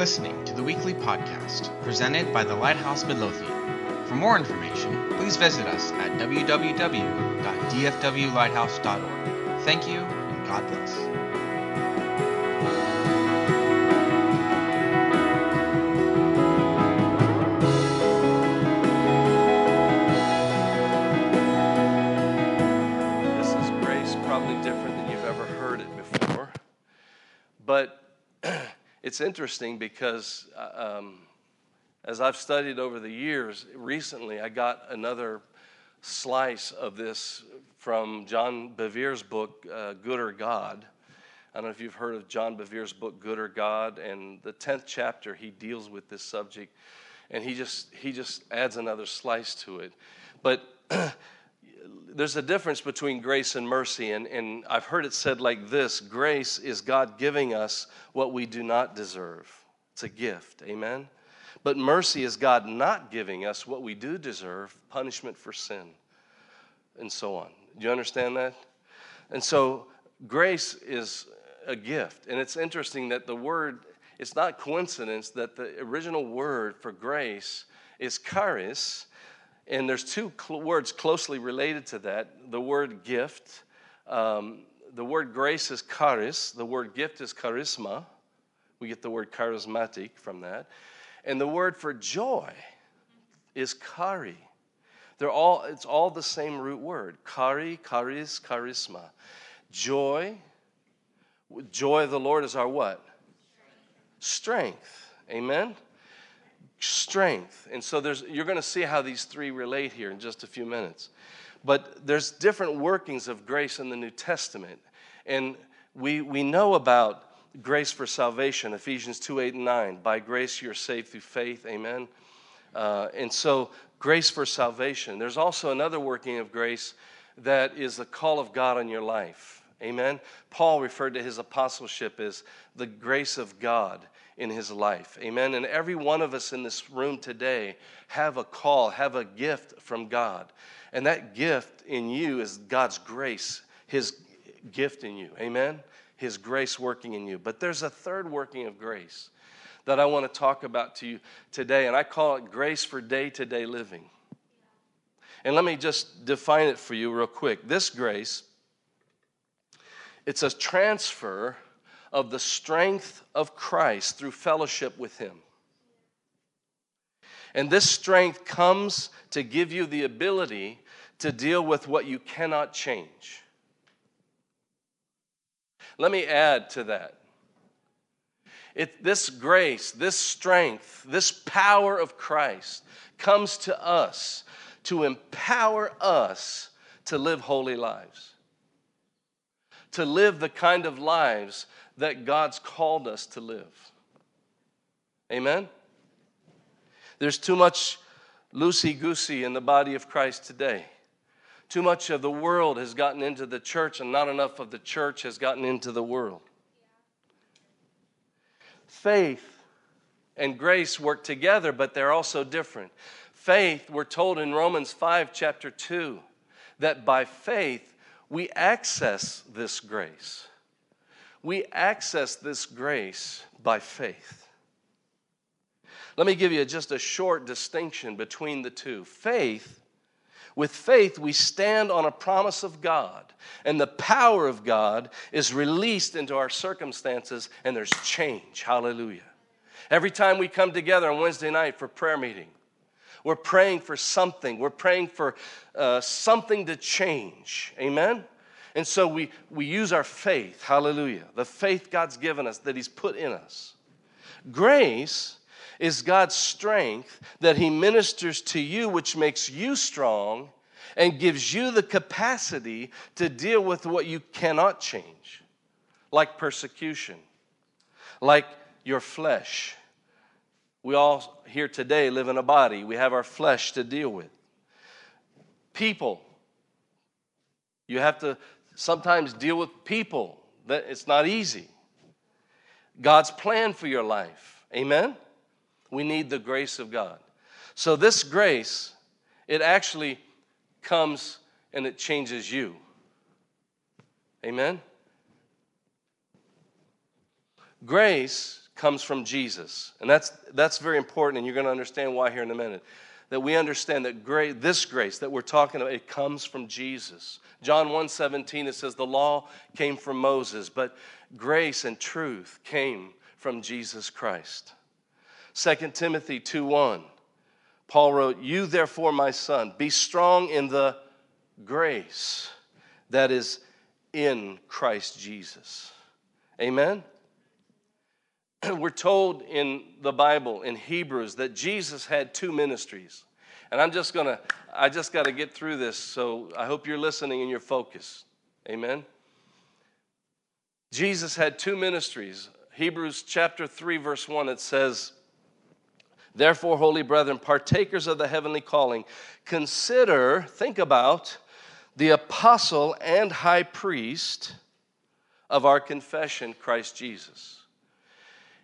listening to the weekly podcast presented by the Lighthouse Midlothian. For more information, please visit us at www.dfwlighthouse.org. Thank you, and God bless. It's interesting because uh, um, as I've studied over the years, recently I got another slice of this from John Bevere's book, uh, Good or God. I don't know if you've heard of John Bevere's book, Good or God, and the 10th chapter, he deals with this subject, and he just, he just adds another slice to it. But there's a difference between grace and mercy, and, and I've heard it said like this grace is God giving us what we do not deserve. It's a gift, amen? But mercy is God not giving us what we do deserve punishment for sin, and so on. Do you understand that? And so grace is a gift, and it's interesting that the word, it's not coincidence that the original word for grace is charis and there's two cl- words closely related to that the word gift. Um, the word grace is charis, the word gift is charisma. We get the word charismatic from that. And the word for joy is kari. They're all, it's all the same root word. Kari, charis, charisma. Joy. Joy of the Lord is our what? Strength. Amen? Strength. And so there's, you're going to see how these three relate here in just a few minutes. But there's different workings of grace in the New Testament. And we, we know about grace for salvation, Ephesians 2 8 and 9. By grace you're saved through faith, amen. Uh, and so, grace for salvation. There's also another working of grace that is the call of God on your life, amen. Paul referred to his apostleship as the grace of God in his life. Amen. And every one of us in this room today have a call, have a gift from God. And that gift in you is God's grace, his gift in you. Amen. His grace working in you. But there's a third working of grace that I want to talk about to you today, and I call it grace for day to day living. And let me just define it for you real quick. This grace, it's a transfer of the strength of Christ through fellowship with Him. And this strength comes to give you the ability to deal with what you cannot change. Let me add to that. It, this grace, this strength, this power of Christ comes to us to empower us to live holy lives, to live the kind of lives that God's called us to live. Amen? There's too much loosey goosey in the body of Christ today. Too much of the world has gotten into the church, and not enough of the church has gotten into the world. Faith and grace work together, but they're also different. Faith, we're told in Romans 5, chapter 2, that by faith we access this grace. We access this grace by faith. Let me give you just a short distinction between the two. Faith, with faith, we stand on a promise of God, and the power of God is released into our circumstances, and there's change. Hallelujah. Every time we come together on Wednesday night for prayer meeting, we're praying for something. We're praying for uh, something to change. Amen? And so we, we use our faith, hallelujah, the faith God's given us, that He's put in us. Grace is God's strength that He ministers to you, which makes you strong and gives you the capacity to deal with what you cannot change, like persecution, like your flesh. We all here today live in a body, we have our flesh to deal with. People, you have to sometimes deal with people that it's not easy. God's plan for your life. Amen? We need the grace of God. So this grace, it actually comes and it changes you. Amen? Grace comes from Jesus. And that's, that's very important, and you're going to understand why here in a minute. That we understand that this grace that we're talking about, it comes from Jesus. John 1:17 it says the law came from Moses, but grace and truth came from Jesus Christ. 2 Timothy 2:1 Paul wrote, "You therefore, my son, be strong in the grace that is in Christ Jesus." Amen. we're told in the Bible, in Hebrews, that Jesus had two ministries. And I'm just gonna, I just got to get through this, so I hope you're listening and you're focused. Amen. Jesus had two ministries. Hebrews chapter 3, verse 1, it says, Therefore, holy brethren, partakers of the heavenly calling, consider, think about the apostle and high priest of our confession, Christ Jesus.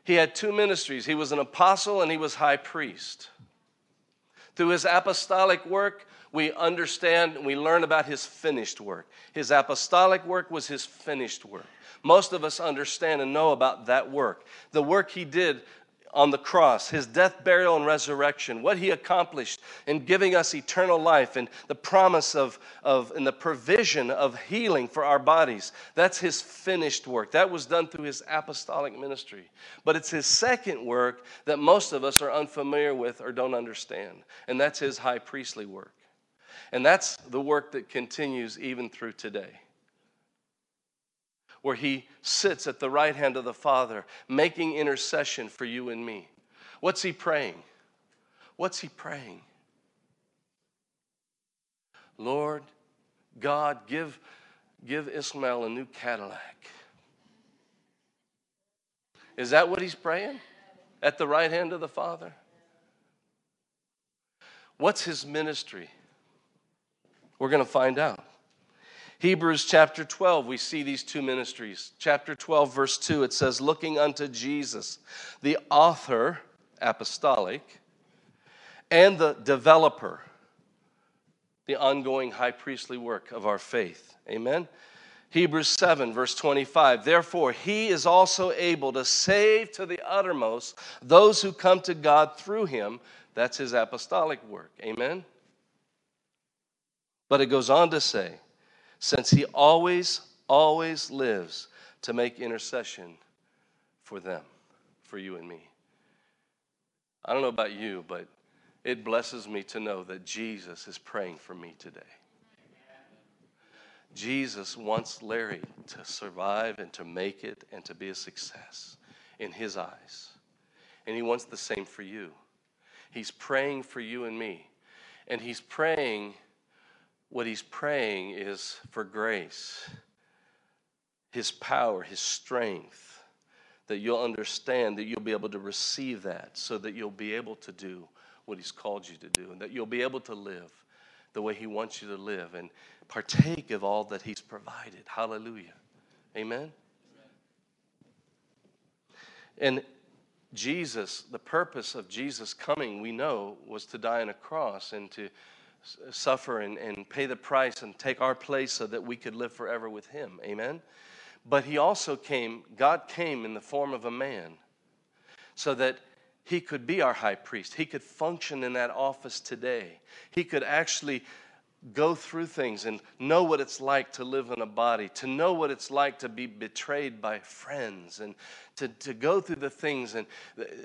He had two ministries he was an apostle and he was high priest. Through his apostolic work, we understand and we learn about his finished work. His apostolic work was his finished work. Most of us understand and know about that work. The work he did on the cross, his death, burial, and resurrection, what he accomplished in giving us eternal life and the promise of, of and the provision of healing for our bodies. That's his finished work. That was done through his apostolic ministry. But it's his second work that most of us are unfamiliar with or don't understand, and that's his high priestly work. And that's the work that continues even through today where he sits at the right hand of the Father, making intercession for you and me. What's he praying? What's he praying? Lord, God, give, give Ismael a new Cadillac. Is that what he's praying? At the right hand of the Father? What's his ministry? We're going to find out. Hebrews chapter 12, we see these two ministries. Chapter 12, verse 2, it says, Looking unto Jesus, the author, apostolic, and the developer, the ongoing high priestly work of our faith. Amen. Hebrews 7, verse 25. Therefore, he is also able to save to the uttermost those who come to God through him. That's his apostolic work. Amen. But it goes on to say, since he always, always lives to make intercession for them, for you and me. I don't know about you, but it blesses me to know that Jesus is praying for me today. Jesus wants Larry to survive and to make it and to be a success in his eyes. And he wants the same for you. He's praying for you and me. And he's praying what he's praying is for grace, his power, his strength, that you'll understand, that you'll be able to receive that so that you'll be able to do what he's called you to do, and that you'll be able to live the way he wants you to live and partake of all that he's provided. Hallelujah. Amen. And Jesus, the purpose of Jesus coming, we know, was to die on a cross and to suffer and, and pay the price and take our place so that we could live forever with him. Amen? But he also came, God came in the form of a man so that he could be our high priest. He could function in that office today. He could actually go through things and know what it's like to live in a body, to know what it's like to be betrayed by friends, and to, to go through the things. And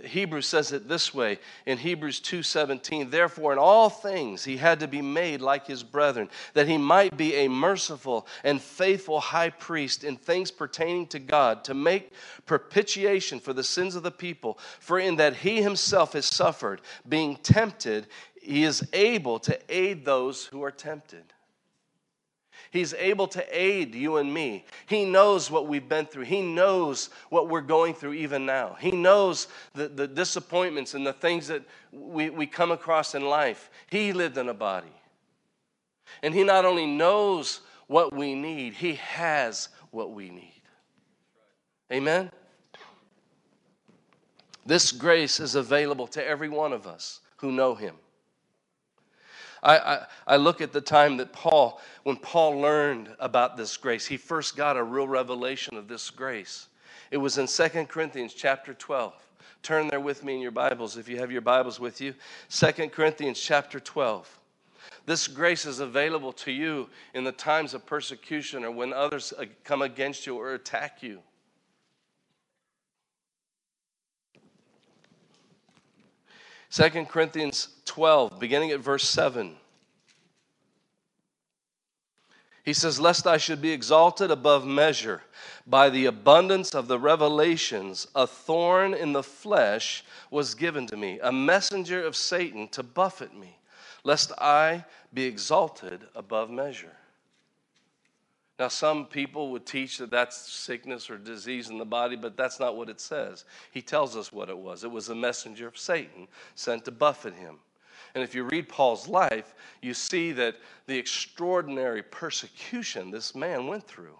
Hebrews says it this way in Hebrews 2:17, therefore in all things he had to be made like his brethren, that he might be a merciful and faithful high priest in things pertaining to God, to make propitiation for the sins of the people. For in that he himself has suffered, being tempted, he is able to aid those who are tempted. He's able to aid you and me. He knows what we've been through. He knows what we're going through even now. He knows the, the disappointments and the things that we, we come across in life. He lived in a body. And He not only knows what we need, He has what we need. Amen? This grace is available to every one of us who know Him. I, I, I, look at the time that Paul, when Paul learned about this grace, he first got a real revelation of this grace. It was in 2 Corinthians chapter 12. Turn there with me in your Bibles if you have your Bibles with you. 2 Corinthians chapter 12. This grace is available to you in the times of persecution or when others uh, come against you or attack you. Second Corinthians 12, beginning at verse 7. He says, Lest I should be exalted above measure by the abundance of the revelations, a thorn in the flesh was given to me, a messenger of Satan to buffet me, lest I be exalted above measure. Now, some people would teach that that's sickness or disease in the body, but that's not what it says. He tells us what it was it was a messenger of Satan sent to buffet him. And if you read Paul's life, you see that the extraordinary persecution this man went through.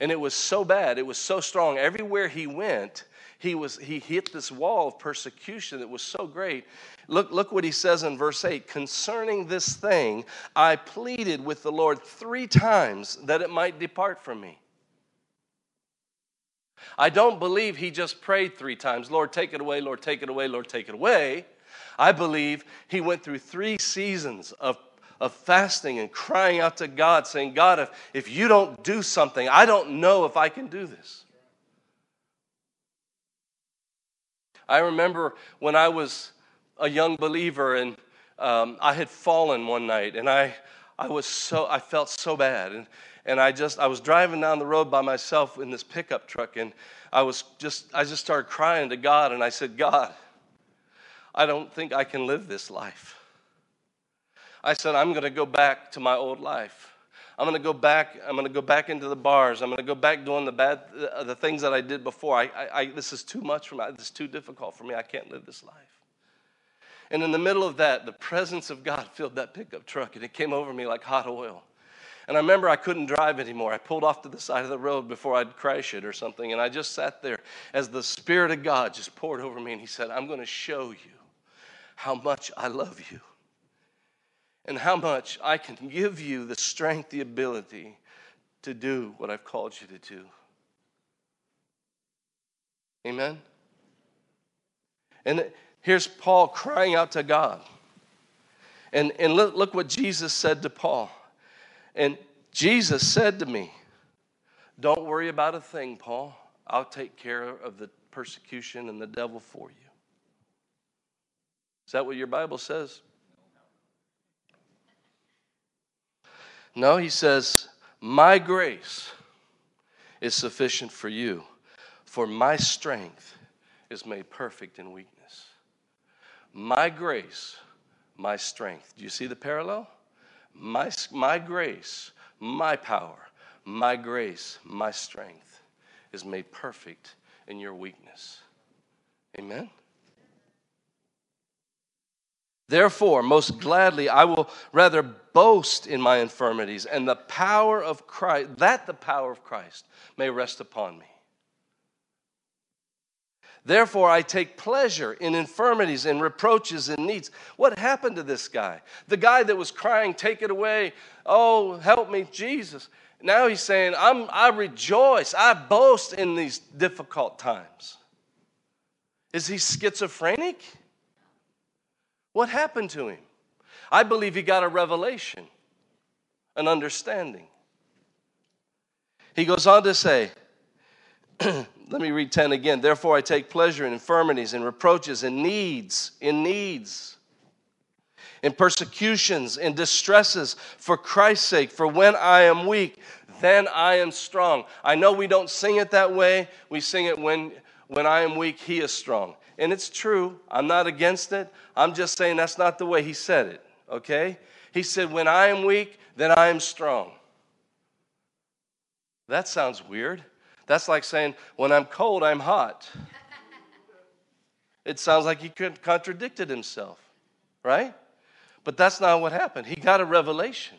And it was so bad, it was so strong. Everywhere he went, he, was, he hit this wall of persecution that was so great. Look, look what he says in verse 8 Concerning this thing, I pleaded with the Lord three times that it might depart from me. I don't believe he just prayed three times Lord, take it away, Lord, take it away, Lord, take it away. I believe he went through three seasons of, of fasting and crying out to God, saying, God, if, if you don't do something, I don't know if I can do this. I remember when I was a young believer and um, I had fallen one night and I, I was so, I felt so bad. And, and I just, I was driving down the road by myself in this pickup truck and I was just, I just started crying to God and I said, God, I don't think I can live this life. I said, I'm going to go back to my old life. I'm going to go back. I'm going to go back into the bars. I'm going to go back doing the bad, the things that I did before. I, I, I, this is too much for me. This is too difficult for me. I can't live this life. And in the middle of that, the presence of God filled that pickup truck, and it came over me like hot oil. And I remember I couldn't drive anymore. I pulled off to the side of the road before I'd crash it or something, and I just sat there as the Spirit of God just poured over me, and He said, "I'm going to show you." how much I love you and how much I can give you the strength, the ability to do what I've called you to do. Amen? And here's Paul crying out to God. And, and look, look what Jesus said to Paul. And Jesus said to me, Don't worry about a thing, Paul. I'll take care of the persecution and the devil for you. Is that what your Bible says? No, he says, My grace is sufficient for you, for my strength is made perfect in weakness. My grace, my strength. Do you see the parallel? My, my grace, my power, my grace, my strength is made perfect in your weakness. Amen? Therefore, most gladly, I will rather boast in my infirmities and the power of Christ, that the power of Christ may rest upon me. Therefore, I take pleasure in infirmities and reproaches and needs. What happened to this guy? The guy that was crying, Take it away. Oh, help me, Jesus. Now he's saying, I'm, I rejoice, I boast in these difficult times. Is he schizophrenic? What happened to him? I believe he got a revelation, an understanding. He goes on to say, let me read 10 again. Therefore, I take pleasure in infirmities and reproaches and needs, in needs, in persecutions, in distresses for Christ's sake. For when I am weak, then I am strong. I know we don't sing it that way. We sing it when, when I am weak, he is strong and it's true. I'm not against it. I'm just saying that's not the way he said it, okay? He said, When I am weak, then I am strong. That sounds weird. That's like saying, When I'm cold, I'm hot. It sounds like he contradicted himself, right? But that's not what happened. He got a revelation.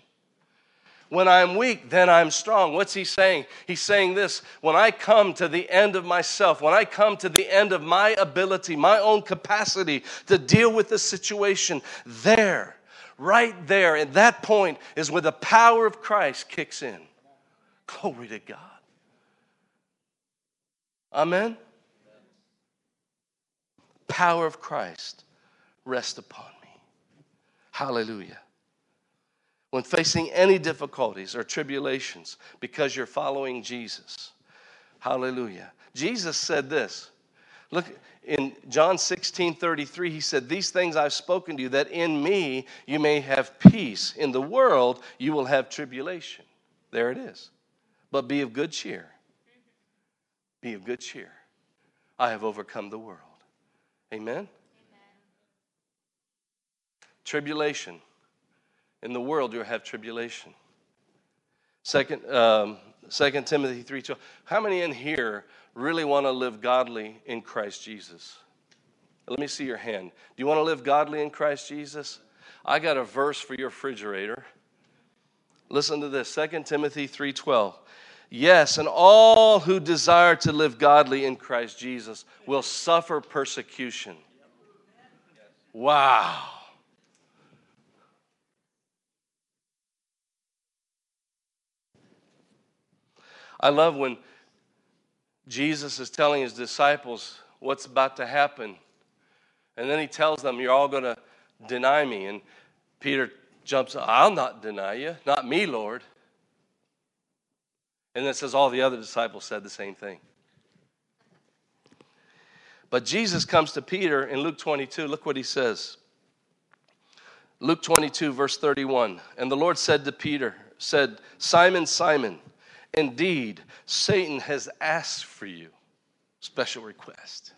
When I'm weak, then I'm strong. What's he saying? He's saying this when I come to the end of myself, when I come to the end of my ability, my own capacity to deal with the situation, there, right there, at that point is where the power of Christ kicks in. Glory to God. Amen? Power of Christ rest upon me. Hallelujah. When facing any difficulties or tribulations because you're following Jesus. Hallelujah. Jesus said this. Look, in John 16 33, he said, These things I've spoken to you, that in me you may have peace. In the world you will have tribulation. There it is. But be of good cheer. Be of good cheer. I have overcome the world. Amen? Amen. Tribulation. In the world you'll have tribulation. Second, um, 2 Timothy 3 How many in here really want to live godly in Christ Jesus? Let me see your hand. Do you want to live godly in Christ Jesus? I got a verse for your refrigerator. Listen to this 2 Timothy 3:12. Yes, and all who desire to live godly in Christ Jesus will suffer persecution. Wow. I love when Jesus is telling his disciples what's about to happen. And then he tells them, You're all going to deny me. And Peter jumps, I'll not deny you. Not me, Lord. And it says all the other disciples said the same thing. But Jesus comes to Peter in Luke 22. Look what he says. Luke 22, verse 31. And the Lord said to Peter, said, Simon, Simon, Indeed, Satan has asked for you, special request,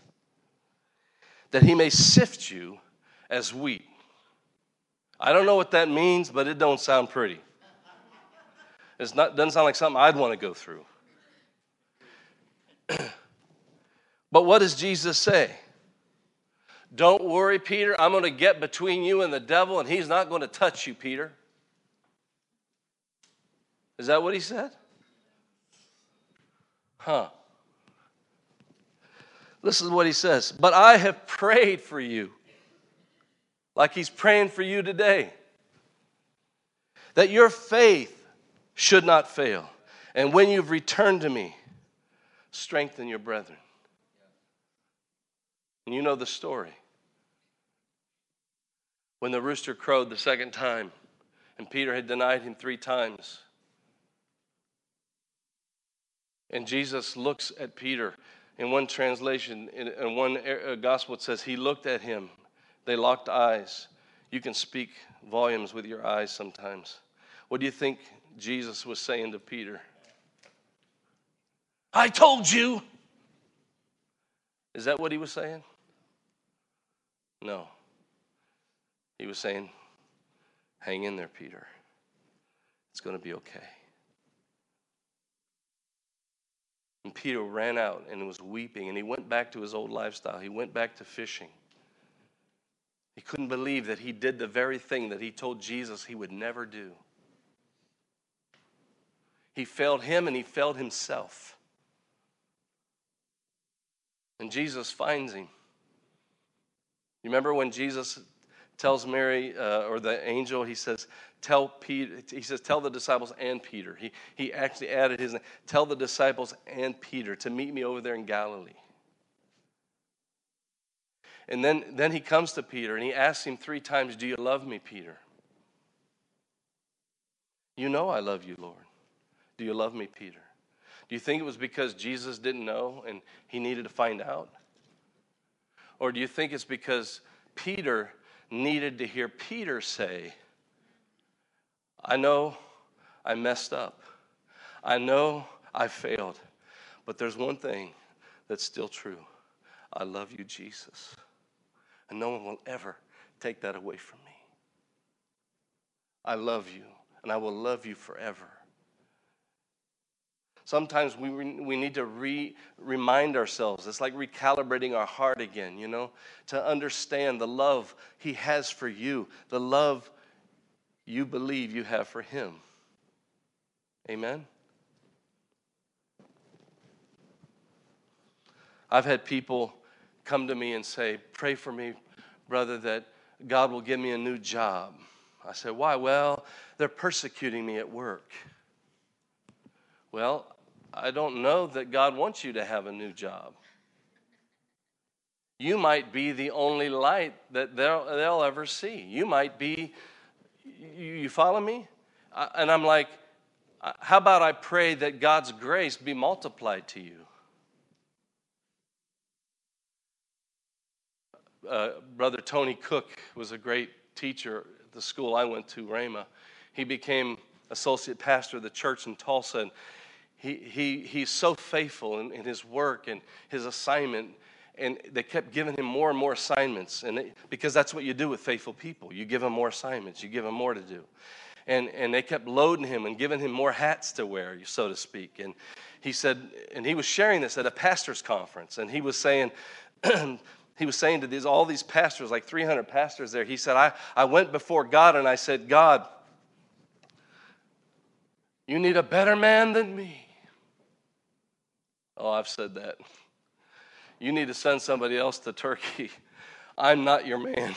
that he may sift you as wheat. I don't know what that means, but it don't sound pretty. It doesn't sound like something I'd want to go through. but what does Jesus say? Don't worry, Peter. I'm going to get between you and the devil, and he's not going to touch you, Peter. Is that what he said? Huh. Listen to what he says. But I have prayed for you, like he's praying for you today, that your faith should not fail. And when you've returned to me, strengthen your brethren. And you know the story. When the rooster crowed the second time, and Peter had denied him three times, and Jesus looks at Peter. In one translation, in one uh, gospel, it says he looked at him. They locked eyes. You can speak volumes with your eyes sometimes. What do you think Jesus was saying to Peter? I told you. Is that what he was saying? No. He was saying, Hang in there, Peter. It's going to be okay. And Peter ran out and was weeping, and he went back to his old lifestyle. He went back to fishing. He couldn't believe that he did the very thing that he told Jesus he would never do. He failed him and he failed himself. And Jesus finds him. You remember when Jesus tells Mary uh, or the angel, he says, tell Peter, he says, tell the disciples and Peter. He, he actually added his name, tell the disciples and Peter to meet me over there in Galilee. And then, then he comes to Peter and he asks him three times, Do you love me, Peter? You know I love you, Lord. Do you love me, Peter? Do you think it was because Jesus didn't know and he needed to find out? Or do you think it's because Peter needed to hear Peter say, I know I messed up. I know I failed. But there's one thing that's still true I love you, Jesus. And no one will ever take that away from me. I love you, and I will love you forever. Sometimes we, we need to re, remind ourselves. It's like recalibrating our heart again, you know, to understand the love He has for you, the love you believe you have for Him. Amen? I've had people come to me and say, Pray for me, brother, that God will give me a new job. I said, Why? Well, they're persecuting me at work. Well, I don't know that God wants you to have a new job. You might be the only light that they'll, they'll ever see. You might be, you, you follow me? And I'm like, how about I pray that God's grace be multiplied to you? Uh, Brother Tony Cook was a great teacher at the school I went to, Rhema. He became associate pastor of the church in Tulsa, and he, he, he's so faithful in, in his work and his assignment and they kept giving him more and more assignments and because that's what you do with faithful people. You give them more assignments. You give them more to do. And, and they kept loading him and giving him more hats to wear so to speak. And he said and he was sharing this at a pastor's conference and he was saying he was saying to these all these pastors like 300 pastors there he said i, I went before god and i said god you need a better man than me oh i've said that you need to send somebody else to Turkey. I'm not your man.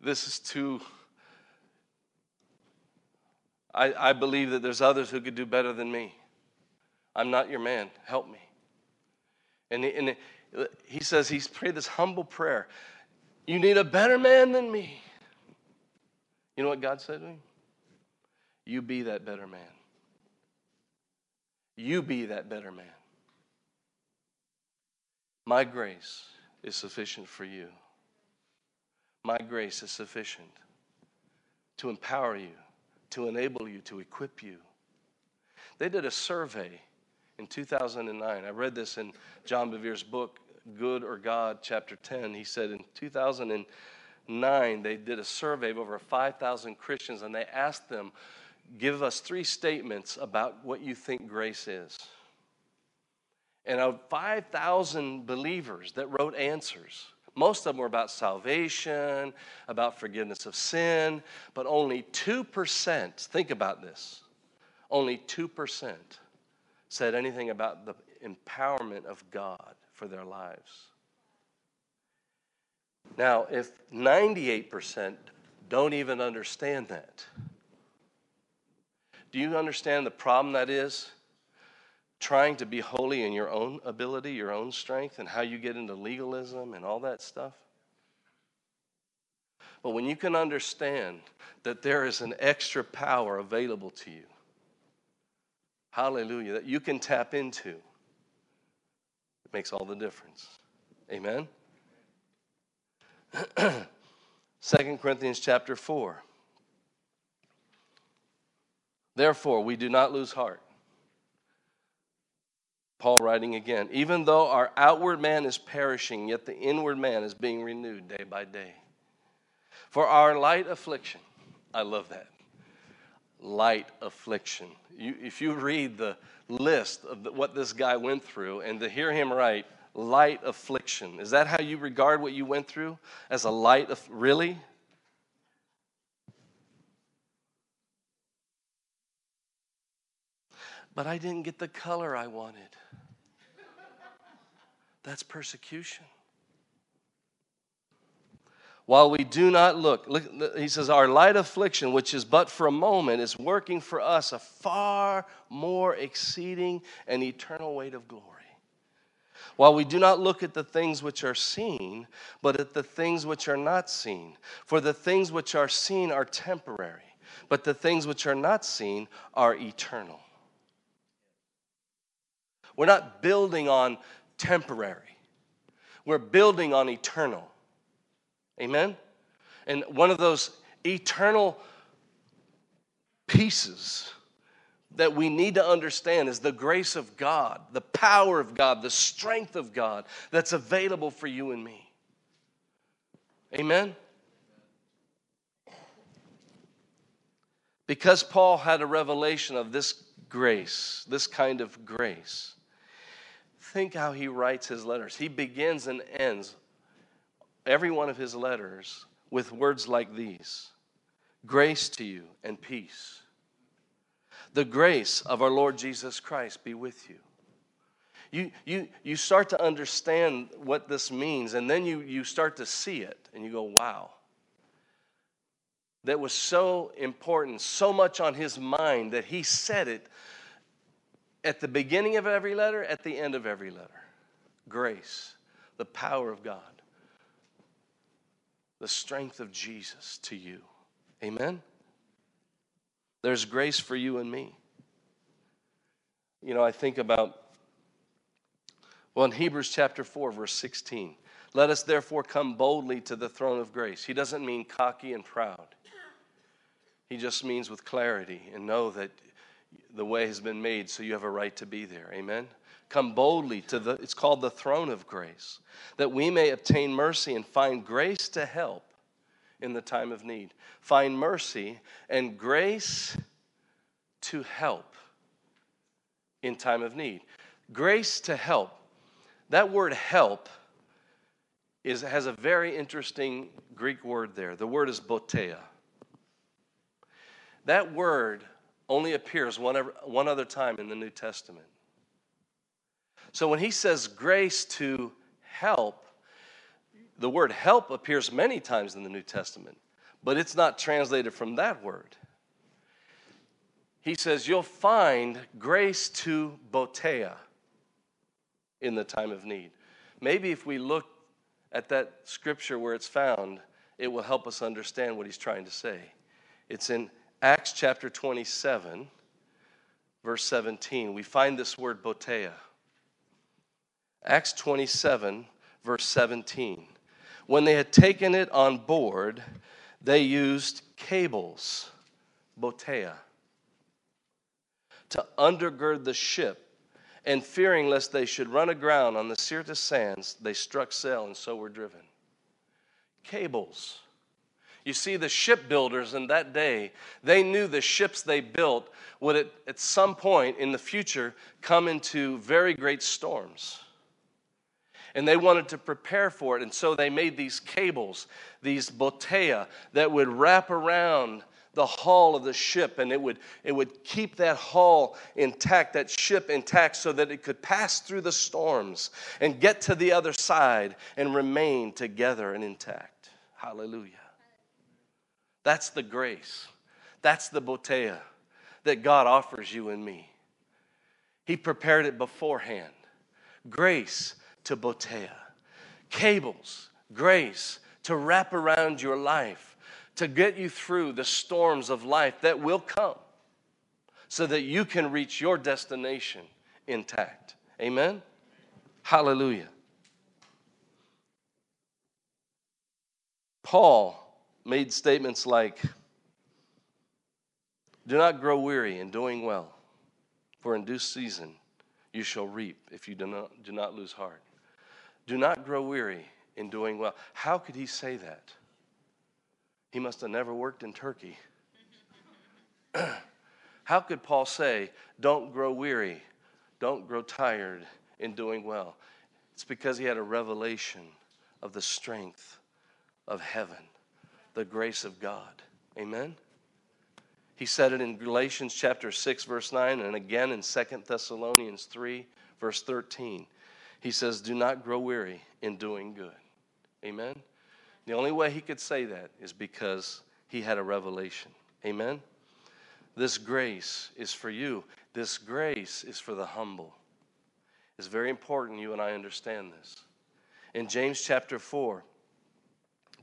This is too. I, I believe that there's others who could do better than me. I'm not your man. Help me. And, he, and he says he's prayed this humble prayer. You need a better man than me. You know what God said to him? You be that better man. You be that better man. My grace is sufficient for you. My grace is sufficient to empower you, to enable you, to equip you. They did a survey in 2009. I read this in John Bevere's book, Good or God, chapter 10. He said in 2009, they did a survey of over 5,000 Christians and they asked them, Give us three statements about what you think grace is. And of 5,000 believers that wrote answers, most of them were about salvation, about forgiveness of sin, but only 2%, think about this, only 2% said anything about the empowerment of God for their lives. Now, if 98% don't even understand that, do you understand the problem that is? trying to be holy in your own ability, your own strength, and how you get into legalism and all that stuff. But when you can understand that there is an extra power available to you, hallelujah, that you can tap into, it makes all the difference. Amen? 2 Corinthians chapter 4. Therefore, we do not lose heart. Paul writing again, even though our outward man is perishing, yet the inward man is being renewed day by day. For our light affliction, I love that. Light affliction. You, if you read the list of the, what this guy went through and to hear him write, light affliction, is that how you regard what you went through? As a light of, really? But I didn't get the color I wanted. That's persecution. While we do not look, look, he says, our light affliction, which is but for a moment, is working for us a far more exceeding and eternal weight of glory. While we do not look at the things which are seen, but at the things which are not seen. For the things which are seen are temporary, but the things which are not seen are eternal. We're not building on temporary, we're building on eternal. Amen? And one of those eternal pieces that we need to understand is the grace of God, the power of God, the strength of God that's available for you and me. Amen? Because Paul had a revelation of this grace, this kind of grace, think how he writes his letters. He begins and ends every one of his letters with words like these Grace to you and peace. The grace of our Lord Jesus Christ be with you. You, you, you start to understand what this means, and then you, you start to see it, and you go, wow. That was so important, so much on his mind that he said it at the beginning of every letter, at the end of every letter. Grace, the power of God, the strength of Jesus to you. Amen? There's grace for you and me. You know, I think about, well, in Hebrews chapter 4, verse 16, let us therefore come boldly to the throne of grace. He doesn't mean cocky and proud, he just means with clarity and know that the way has been made so you have a right to be there. Amen? Come boldly to the, it's called the throne of grace, that we may obtain mercy and find grace to help in the time of need. Find mercy and grace to help in time of need. Grace to help. That word help is, has a very interesting Greek word there. The word is boteia. That word only appears one, one other time in the New Testament. So when he says grace to help, the word help appears many times in the New Testament, but it's not translated from that word. He says you'll find grace to boteia in the time of need. Maybe if we look at that scripture where it's found, it will help us understand what he's trying to say. It's in Acts chapter 27, verse 17. We find this word boteia. Acts 27, verse 17. When they had taken it on board, they used cables, boteia, to undergird the ship. And fearing lest they should run aground on the Syrtis sands, they struck sail and so were driven. Cables. You see, the shipbuilders in that day, they knew the ships they built would at, at some point in the future come into very great storms and they wanted to prepare for it. And so they made these cables, these boteia, that would wrap around the hull of the ship and it would, it would keep that hull intact, that ship intact, so that it could pass through the storms and get to the other side and remain together and intact. Hallelujah. That's the grace. That's the boteia that God offers you and me. He prepared it beforehand. Grace to boteia, cables, grace to wrap around your life, to get you through the storms of life that will come so that you can reach your destination intact. Amen? Hallelujah. Paul made statements like, Do not grow weary in doing well, for in due season you shall reap if you do not, do not lose heart. Do not grow weary in doing well. How could he say that? He must have never worked in Turkey. How could Paul say, Don't grow weary, don't grow tired in doing well? It's because he had a revelation of the strength of heaven, the grace of God. Amen? He said it in Galatians chapter 6, verse 9, and again in 2 Thessalonians 3, verse 13. He says, Do not grow weary in doing good. Amen? The only way he could say that is because he had a revelation. Amen? This grace is for you. This grace is for the humble. It's very important you and I understand this. In James chapter 4,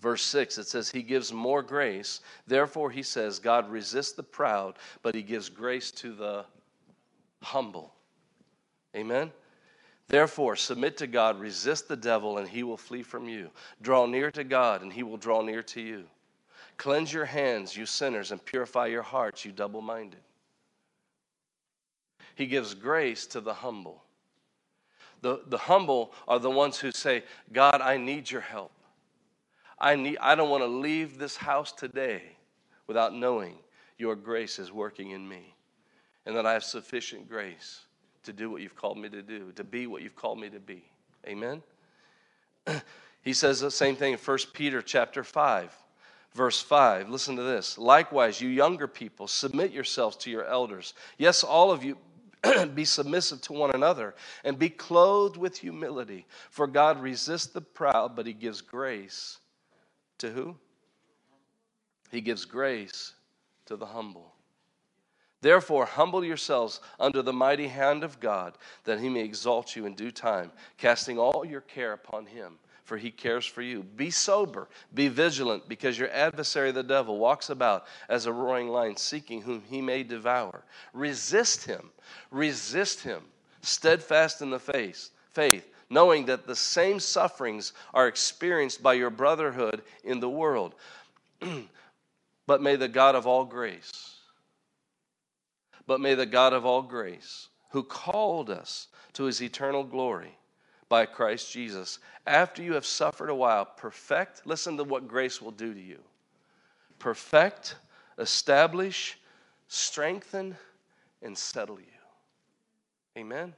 verse 6, it says, He gives more grace. Therefore, he says, God resists the proud, but he gives grace to the humble. Amen? Therefore, submit to God, resist the devil, and he will flee from you. Draw near to God, and he will draw near to you. Cleanse your hands, you sinners, and purify your hearts, you double minded. He gives grace to the humble. The, the humble are the ones who say, God, I need your help. I, need, I don't want to leave this house today without knowing your grace is working in me and that I have sufficient grace to do what you've called me to do, to be what you've called me to be. Amen. he says the same thing in 1 Peter chapter 5, verse 5. Listen to this. Likewise, you younger people, submit yourselves to your elders. Yes, all of you be submissive to one another and be clothed with humility. For God resists the proud, but he gives grace to who? He gives grace to the humble. Therefore, humble yourselves under the mighty hand of God, that he may exalt you in due time, casting all your care upon him, for he cares for you. Be sober, be vigilant, because your adversary, the devil, walks about as a roaring lion, seeking whom he may devour. Resist him, resist him, steadfast in the faith, faith, knowing that the same sufferings are experienced by your brotherhood in the world. but may the God of all grace, but may the God of all grace, who called us to his eternal glory by Christ Jesus, after you have suffered a while, perfect, listen to what grace will do to you. Perfect, establish, strengthen, and settle you. Amen.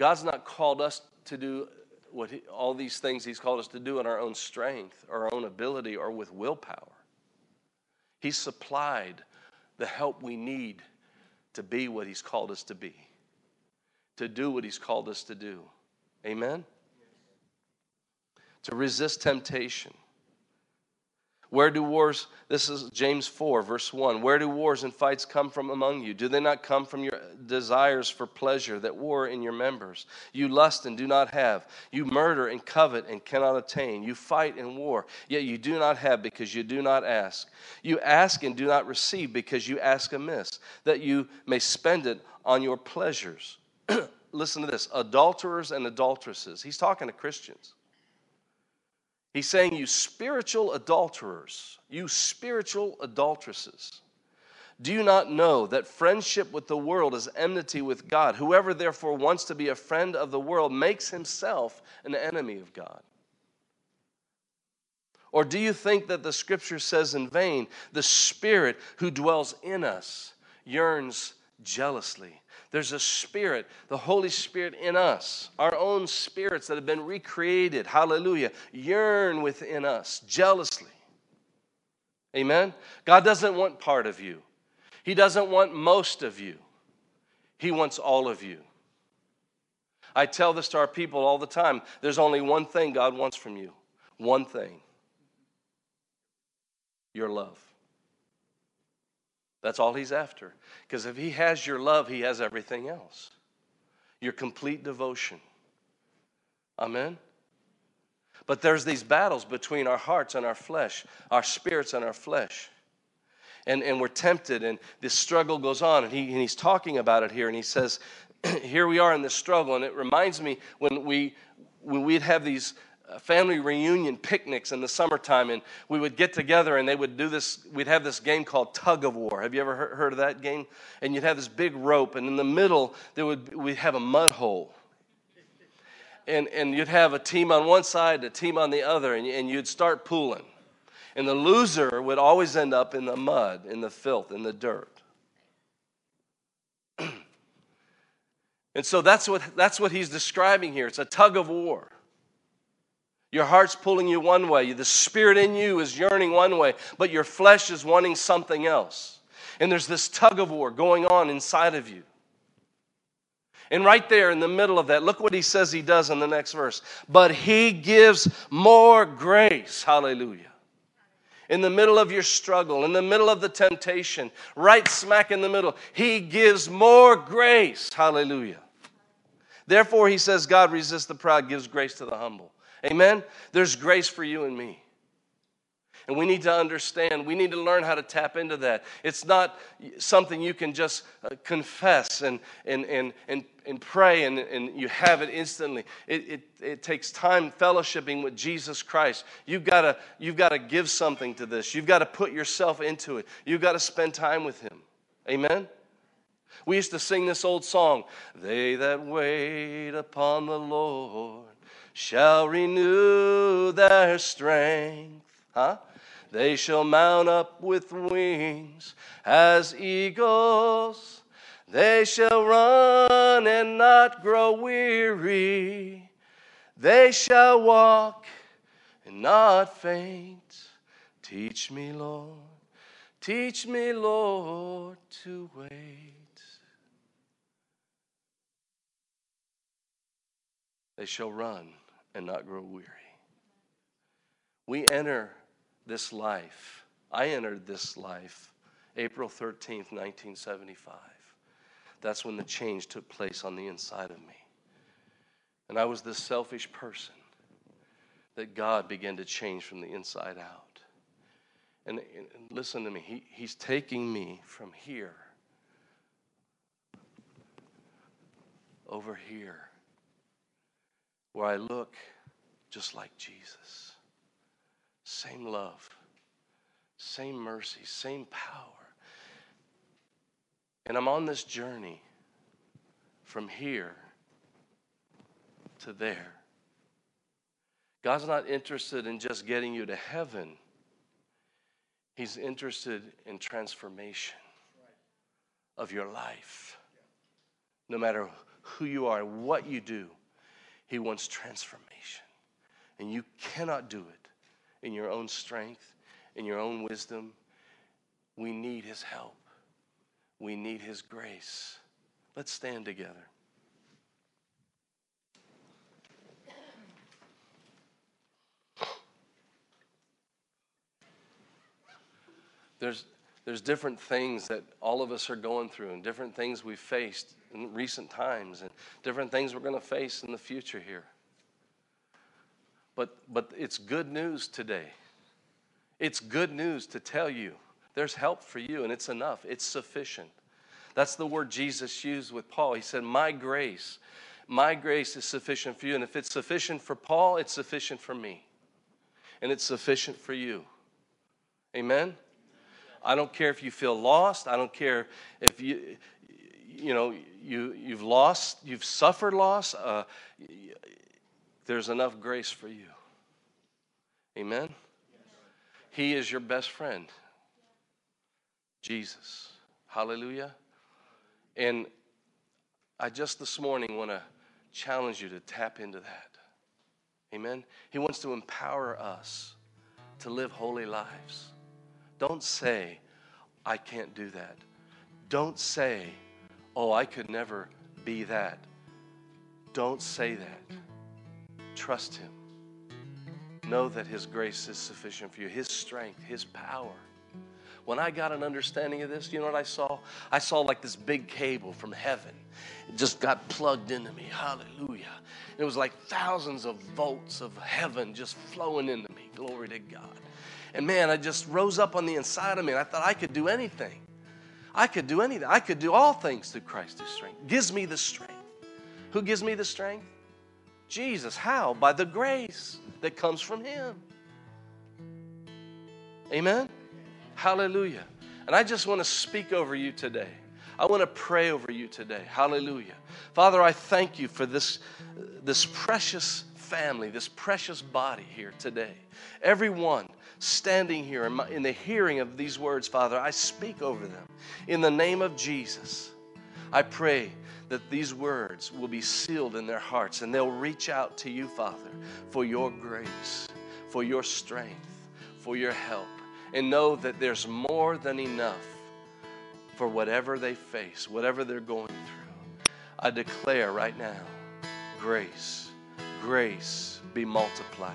God's not called us to do what he, all these things He's called us to do in our own strength, or our own ability, or with willpower. He supplied the help we need to be what He's called us to be, to do what He's called us to do. Amen? To resist temptation. Where do wars, this is James 4, verse 1. Where do wars and fights come from among you? Do they not come from your desires for pleasure that war in your members? You lust and do not have. You murder and covet and cannot attain. You fight and war, yet you do not have because you do not ask. You ask and do not receive because you ask amiss, that you may spend it on your pleasures. Listen to this adulterers and adulteresses. He's talking to Christians. He's saying, You spiritual adulterers, you spiritual adulteresses, do you not know that friendship with the world is enmity with God? Whoever therefore wants to be a friend of the world makes himself an enemy of God. Or do you think that the scripture says in vain, the Spirit who dwells in us yearns jealously there's a spirit, the Holy Spirit in us, our own spirits that have been recreated, hallelujah, yearn within us jealously. Amen? God doesn't want part of you, He doesn't want most of you, He wants all of you. I tell this to our people all the time there's only one thing God wants from you one thing your love. That's all he's after. Because if he has your love, he has everything else. Your complete devotion. Amen? But there's these battles between our hearts and our flesh, our spirits and our flesh. And, and we're tempted, and this struggle goes on. And, he, and he's talking about it here, and he says, Here we are in this struggle. And it reminds me when, we, when we'd have these family reunion picnics in the summertime, and we would get together and they would do this. We'd have this game called tug of war. Have you ever heard of that game? And you'd have this big rope, and in the middle there would we'd have a mud hole. And, and you'd have a team on one side, a team on the other, and, and you'd start pooling. And the loser would always end up in the mud, in the filth, in the dirt. and so that's what, that's what he's describing here. It's a tug of war. Your heart's pulling you one way. The spirit in you is yearning one way, but your flesh is wanting something else. And there's this tug of war going on inside of you. And right there in the middle of that, look what he says he does in the next verse. But he gives more grace. Hallelujah. In the middle of your struggle, in the middle of the temptation, right smack in the middle, he gives more grace. Hallelujah. Therefore, he says, God resists the proud, gives grace to the humble. Amen? There's grace for you and me. And we need to understand, we need to learn how to tap into that. It's not something you can just uh, confess and, and, and, and, and pray and, and you have it instantly. It, it, it takes time fellowshipping with Jesus Christ. You've got you've got to give something to this, you've got to put yourself into it, you've got to spend time with Him. Amen? We used to sing this old song, They that wait upon the Lord shall renew their strength. Huh? They shall mount up with wings as eagles. They shall run and not grow weary. They shall walk and not faint. Teach me, Lord. Teach me, Lord, to wait. They shall run and not grow weary. We enter this life. I entered this life April 13th, 1975. That's when the change took place on the inside of me. And I was this selfish person that God began to change from the inside out. And, and listen to me, he, He's taking me from here over here where I look just like Jesus. Same love, same mercy, same power. And I'm on this journey from here to there. God's not interested in just getting you to heaven, He's interested in transformation of your life. No matter who you are what you do, He wants transformation. And you cannot do it in your own strength, in your own wisdom. We need His help, we need His grace. Let's stand together. There's, there's different things that all of us are going through and different things we've faced in recent times and different things we're going to face in the future here. But, but it's good news today. It's good news to tell you there's help for you and it's enough, it's sufficient. That's the word Jesus used with Paul. He said, My grace, my grace is sufficient for you. And if it's sufficient for Paul, it's sufficient for me. And it's sufficient for you. Amen? I don't care if you feel lost. I don't care if you, you know, you, you've lost, you've suffered loss. Uh, there's enough grace for you. Amen? He is your best friend. Jesus. Hallelujah. And I just this morning want to challenge you to tap into that. Amen. He wants to empower us to live holy lives. Don't say, I can't do that. Don't say, oh, I could never be that. Don't say that. Trust Him. Know that His grace is sufficient for you, His strength, His power. When I got an understanding of this, you know what I saw? I saw like this big cable from heaven. It just got plugged into me. Hallelujah. It was like thousands of volts of heaven just flowing into me. Glory to God. And man, I just rose up on the inside of me and I thought I could do anything. I could do anything. I could do all things through Christ who strength. Gives me the strength. Who gives me the strength? Jesus. How? By the grace that comes from Him. Amen? Hallelujah. And I just want to speak over you today. I want to pray over you today. Hallelujah. Father, I thank you for this, this precious family, this precious body here today. Everyone standing here in, my, in the hearing of these words, Father, I speak over them. In the name of Jesus, I pray that these words will be sealed in their hearts and they'll reach out to you, Father, for your grace, for your strength, for your help, and know that there's more than enough for whatever they face, whatever they're going through. I declare right now grace, grace be multiplied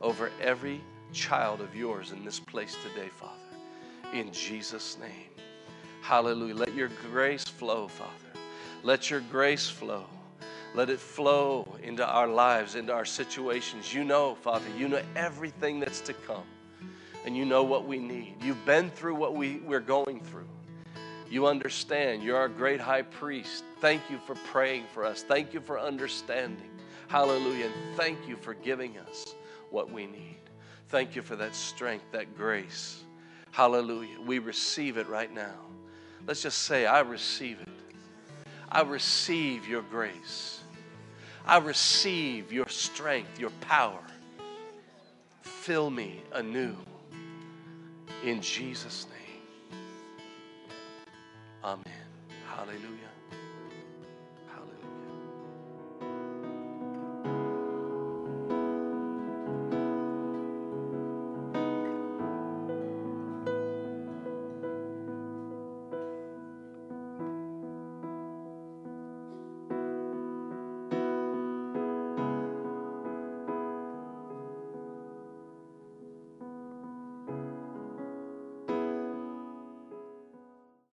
over every child of yours in this place today, Father. In Jesus' name. Hallelujah. Let your grace flow, Father. Let your grace flow. Let it flow into our lives, into our situations. You know, Father, you know everything that's to come. And you know what we need. You've been through what we, we're going through. You understand. You're our great high priest. Thank you for praying for us. Thank you for understanding. Hallelujah. And thank you for giving us what we need. Thank you for that strength, that grace. Hallelujah. We receive it right now. Let's just say, I receive it. I receive your grace. I receive your strength, your power. Fill me anew. In Jesus' name. Amen. Hallelujah.